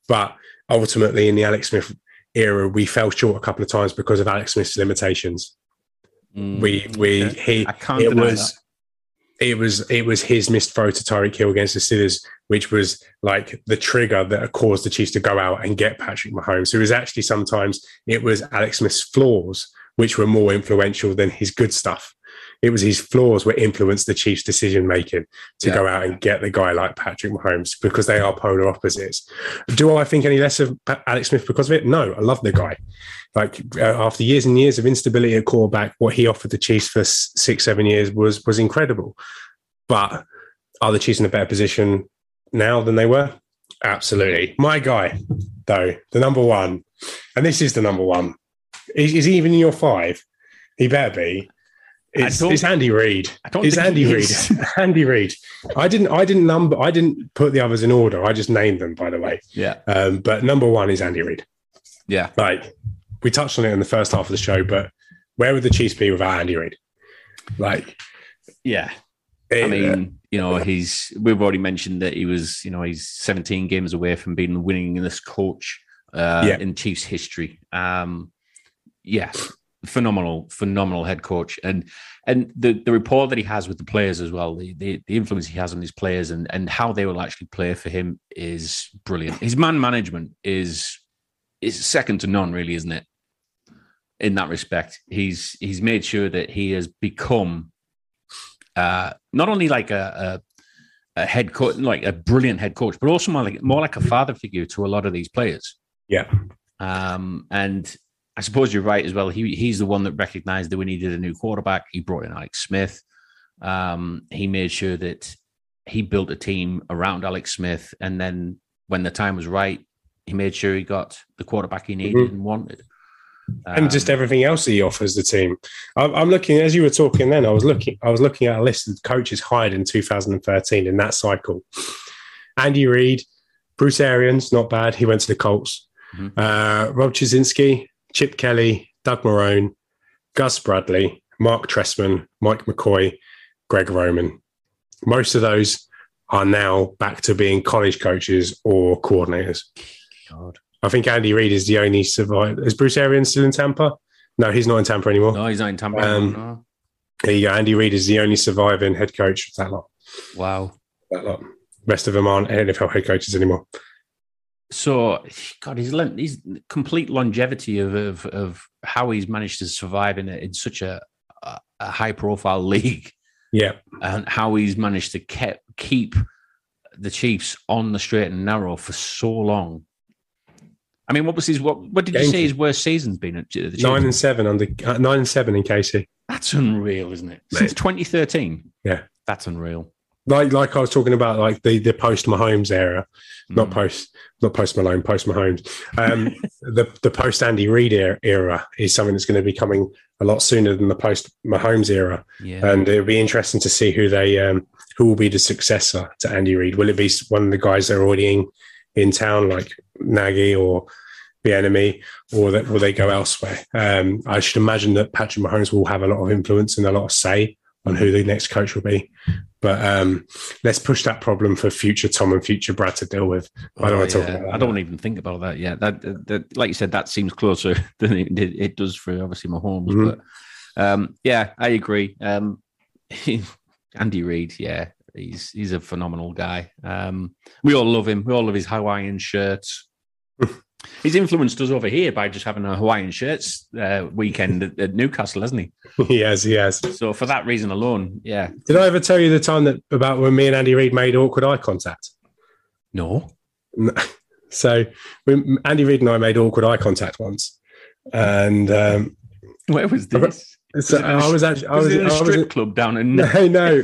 But ultimately, in the Alex Smith era, we fell short a couple of times because of Alex Smith's limitations. Mm, we we okay. he I can't it deny was it was it was his missed throw to Tyreek Hill against the Steelers, which was like the trigger that caused the Chiefs to go out and get Patrick Mahomes. So it was actually sometimes it was Alex Smith's flaws which were more influential than his good stuff. It was his flaws that influenced the Chiefs' decision making to Yeah. go out and get the guy like Patrick Mahomes because they are polar opposites. Do I think any less of Alex Smith because of it? No, I love the guy. Like uh, after years and years of instability at quarterback, what he offered the Chiefs for six, seven years was was incredible. But are the Chiefs in a better position now than they were? Absolutely. My guy, though, the number one, and this is the number one. Is, is he even in your five? He better be. It's, it's Andy Reid. It's Andy Reid. Andy Reid. I didn't. I didn't number. I didn't put the others in order. I just named them. By the way, Yeah. um, but number one is Andy Reid. Yeah. Like we touched on it in the first half of the show, but where would the Chiefs be without Andy Reid? Like, Yeah. it- I mean, you know, he's we've already mentioned that he was, you know, he's 17 games away from being the winningest coach uh, Yeah. in Chiefs history. Um, yeah, phenomenal, phenomenal head coach, and and the the rapport that he has with the players as well, the the, the influence he has on his players, and and how they will actually play for him is brilliant. His man management is is second to none, really, isn't it? In that respect, he's he's made sure that he has become uh, not only like a, a, a head coach, like a brilliant head coach, but also more like more like a father figure to a lot of these players. yeah, Um, and I suppose you're right as well. He he's the one that recognized that we needed a new quarterback. He brought in Alex Smith. Um, he made sure that he built a team around Alex Smith, and then when the time was right, he made sure he got the quarterback he needed and wanted. and just Um, everything else that he offers the team. I'm, I'm looking as you were talking. Then I was looking. I was looking at a list of coaches hired in 2013 in that cycle. Andy Reid, Bruce Arians, not bad. He went to the Colts. Mhm. Uh, Rob Chudzinski, Chip Kelly, Doug Marrone, Gus Bradley, Marc Trestman, Mike McCoy, Greg Roman. Most of those are now back to being college coaches or coordinators. God. I think Andy Reid is the only survivor. Is Bruce Arians still in Tampa? No, he's not in Tampa anymore. No, he's not in Tampa. Um, no. There you go. Andy Reid is the only surviving head coach of that lot. Wow. That lot. Rest of them aren't NFL head coaches anymore. So, God, his complete longevity of, of of how he's managed to survive in a, in such a a, high profile league, Yeah. and how he's managed to keep keep the Chiefs on the straight and narrow for so long. I mean, what was his what? What did you Game say his worst season's been at the Chiefs? Nine and seven under uh, nine and seven in KC. That's unreal, isn't it? Since 2013. Yeah. that's unreal. Like like I was talking about, like the the post Mahomes era, not Mm. post not post Malone, post Mahomes. Um, the the post Andy Reid era, era is something that's going to be coming a lot sooner than the post Mahomes era. Yeah, and it'll be interesting to see who they um, who will be the successor to Andy Reid. Will it be one of the guys that are already in, in town, like Nagy or Bieniemy, or that will they go elsewhere? Um, I should imagine that Patrick Mahomes will have a lot of influence and a lot of say on who the next coach will be. But um, let's push that problem for future Tom and future Brad to deal with. I don't Oh, want to talk about that. I don't even think about that yet. That, that, like you said, that seems closer than it, it, does for obviously Mahomes. Mhm. But um, yeah, I agree. Um, Andy Reid, yeah, he's he's a phenomenal guy. Um, we all love him. We all love his Hawaiian shirts. He's influenced us over here by just having a Hawaiian shirts uh, weekend at, at Newcastle, hasn't he? he has, he has. So for that reason alone, yeah. Did I ever tell you the time that about when me and Andy Reid made awkward eye contact? No, So we, Andy Reid and I made awkward eye contact once, and um, where was this? so Was it in was actually I Was was, in a I was strip club down in? no no.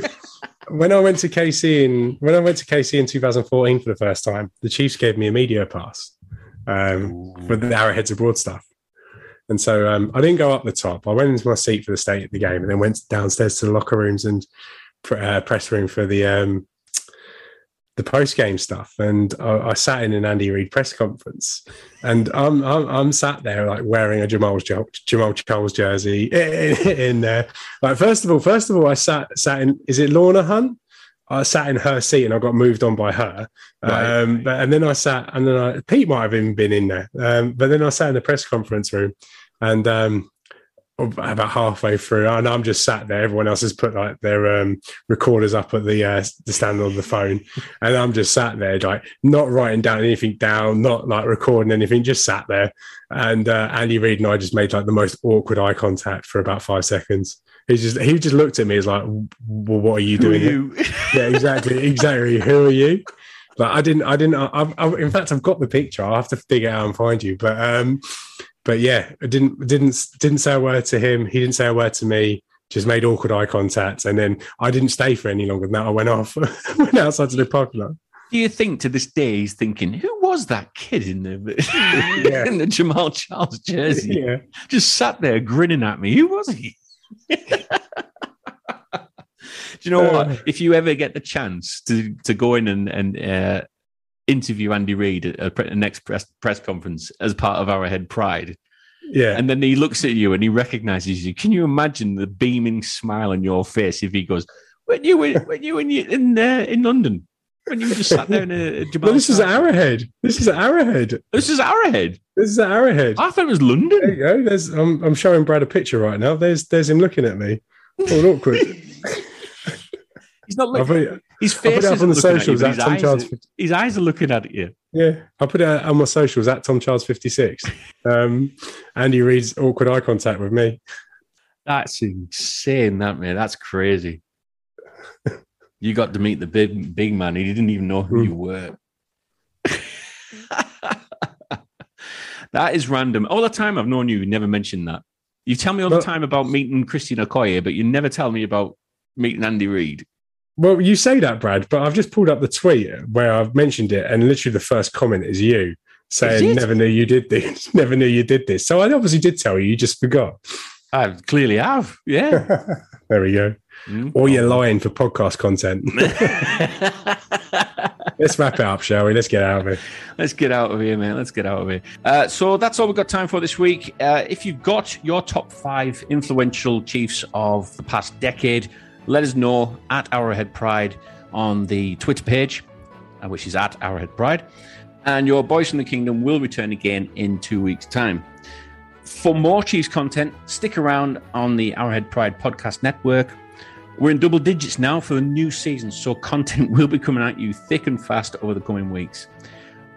when I went to KC in when I went to KC in 2014 for the first time, the Chiefs gave me a media pass um, for the Arrowheads Abroad stuff. And so um, I didn't go up the top. I went into my seat for the state of the game, and then went downstairs to the locker rooms and uh, press room for the um, the post game stuff. And I, I, sat in an Andy Reid press conference, and I'm, I'm, I'm sat there like wearing a Jamaal Jamaal Charles jersey in, in there. Like first of all, first of all, I sat sat in. Is it Norma Hunt? I sat in her seat and I got moved on by her. Right. Um, but, and then I sat, and then I, Pete might have even been in there. Um, but then I sat in the press conference room, and um, about halfway through, and I'm just sat there. Everyone else has put like their um, recorders up at the uh, the stand on the phone, and I'm just sat there, like not writing down anything down, not like recording anything, just sat there. And uh, Andy Reid and I just made like the most awkward eye contact for about five seconds. He just he just looked at me He's like, "Well, what are you doing?" Are you? yeah, exactly, exactly. Who are you? But I didn't. I didn't. I've, I've, in fact, I've got the picture. I'll have to dig it out and find you. But um, but yeah, I didn't didn't didn't say a word to him. He didn't say a word to me. Just made awkward eye contact, and then I didn't stay for any longer than that. I went off, went outside to the parking lot. Do you think to this day he's thinking, who was that kid in the yeah. in the Jamaal Charles jersey? Yeah. Just sat there grinning at me. Who was he? Do you know uh, what? If you ever get the chance to to go in and and uh, interview Andy Reid at the next press press conference as part of Arrowhead Pride. Yeah. And then he looks at you and he recognizes you. Can you imagine the beaming smile on your face if he goes, when you were when you in in uh, in London? When you just sat there in a Jamaal this is Arrowhead. This is Arrowhead. This is Arrowhead. This is that Arrowhead. I thought it was London. There you go. There's I'm, I'm showing Brad a picture right now. There's there's him looking at me. All awkward. He's not looking. His face is on the socials at, Tom eyes, Charles. His eyes are looking at you. Yeah, I put it on my socials at Tom Charles fifty six. Um, Andy Reid's awkward eye contact with me. That's insane, that man. That's crazy. you got to meet the big big man. He didn't even know who mm. you were. that is random. All the time I've known you, you never mentioned that. You tell me all the time about meeting Christian Okoye, but you never tell me about meeting Andy Reid. Well, you say that, Brad, but I've just pulled up the tweet where I've mentioned it, and literally the first comment is you saying, "Never knew you did this. Never knew you did this." So I obviously did tell you. You just forgot. I clearly have. Yeah. there we go. Mm. Or you're lying for podcast content. Let's wrap it up, shall we? Let's get out of here. Let's get out of here, man. Let's get out of here. Uh, so that's all we've got time for this week. Uh, if you've got your top five influential Chiefs of the past decade, let us know at Arrowhead Pride on the Twitter page, uh, which is at Arrowhead Pride. And your Boys in the Kingdom will return again in two weeks' time. For more Chiefs content, stick around on the Arrowhead Pride podcast network. We're in double digits now for the new season, so content will be coming at you thick and fast over the coming weeks.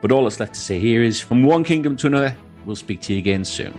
But all that's left to say here is from one kingdom to another, we'll speak to you again soon.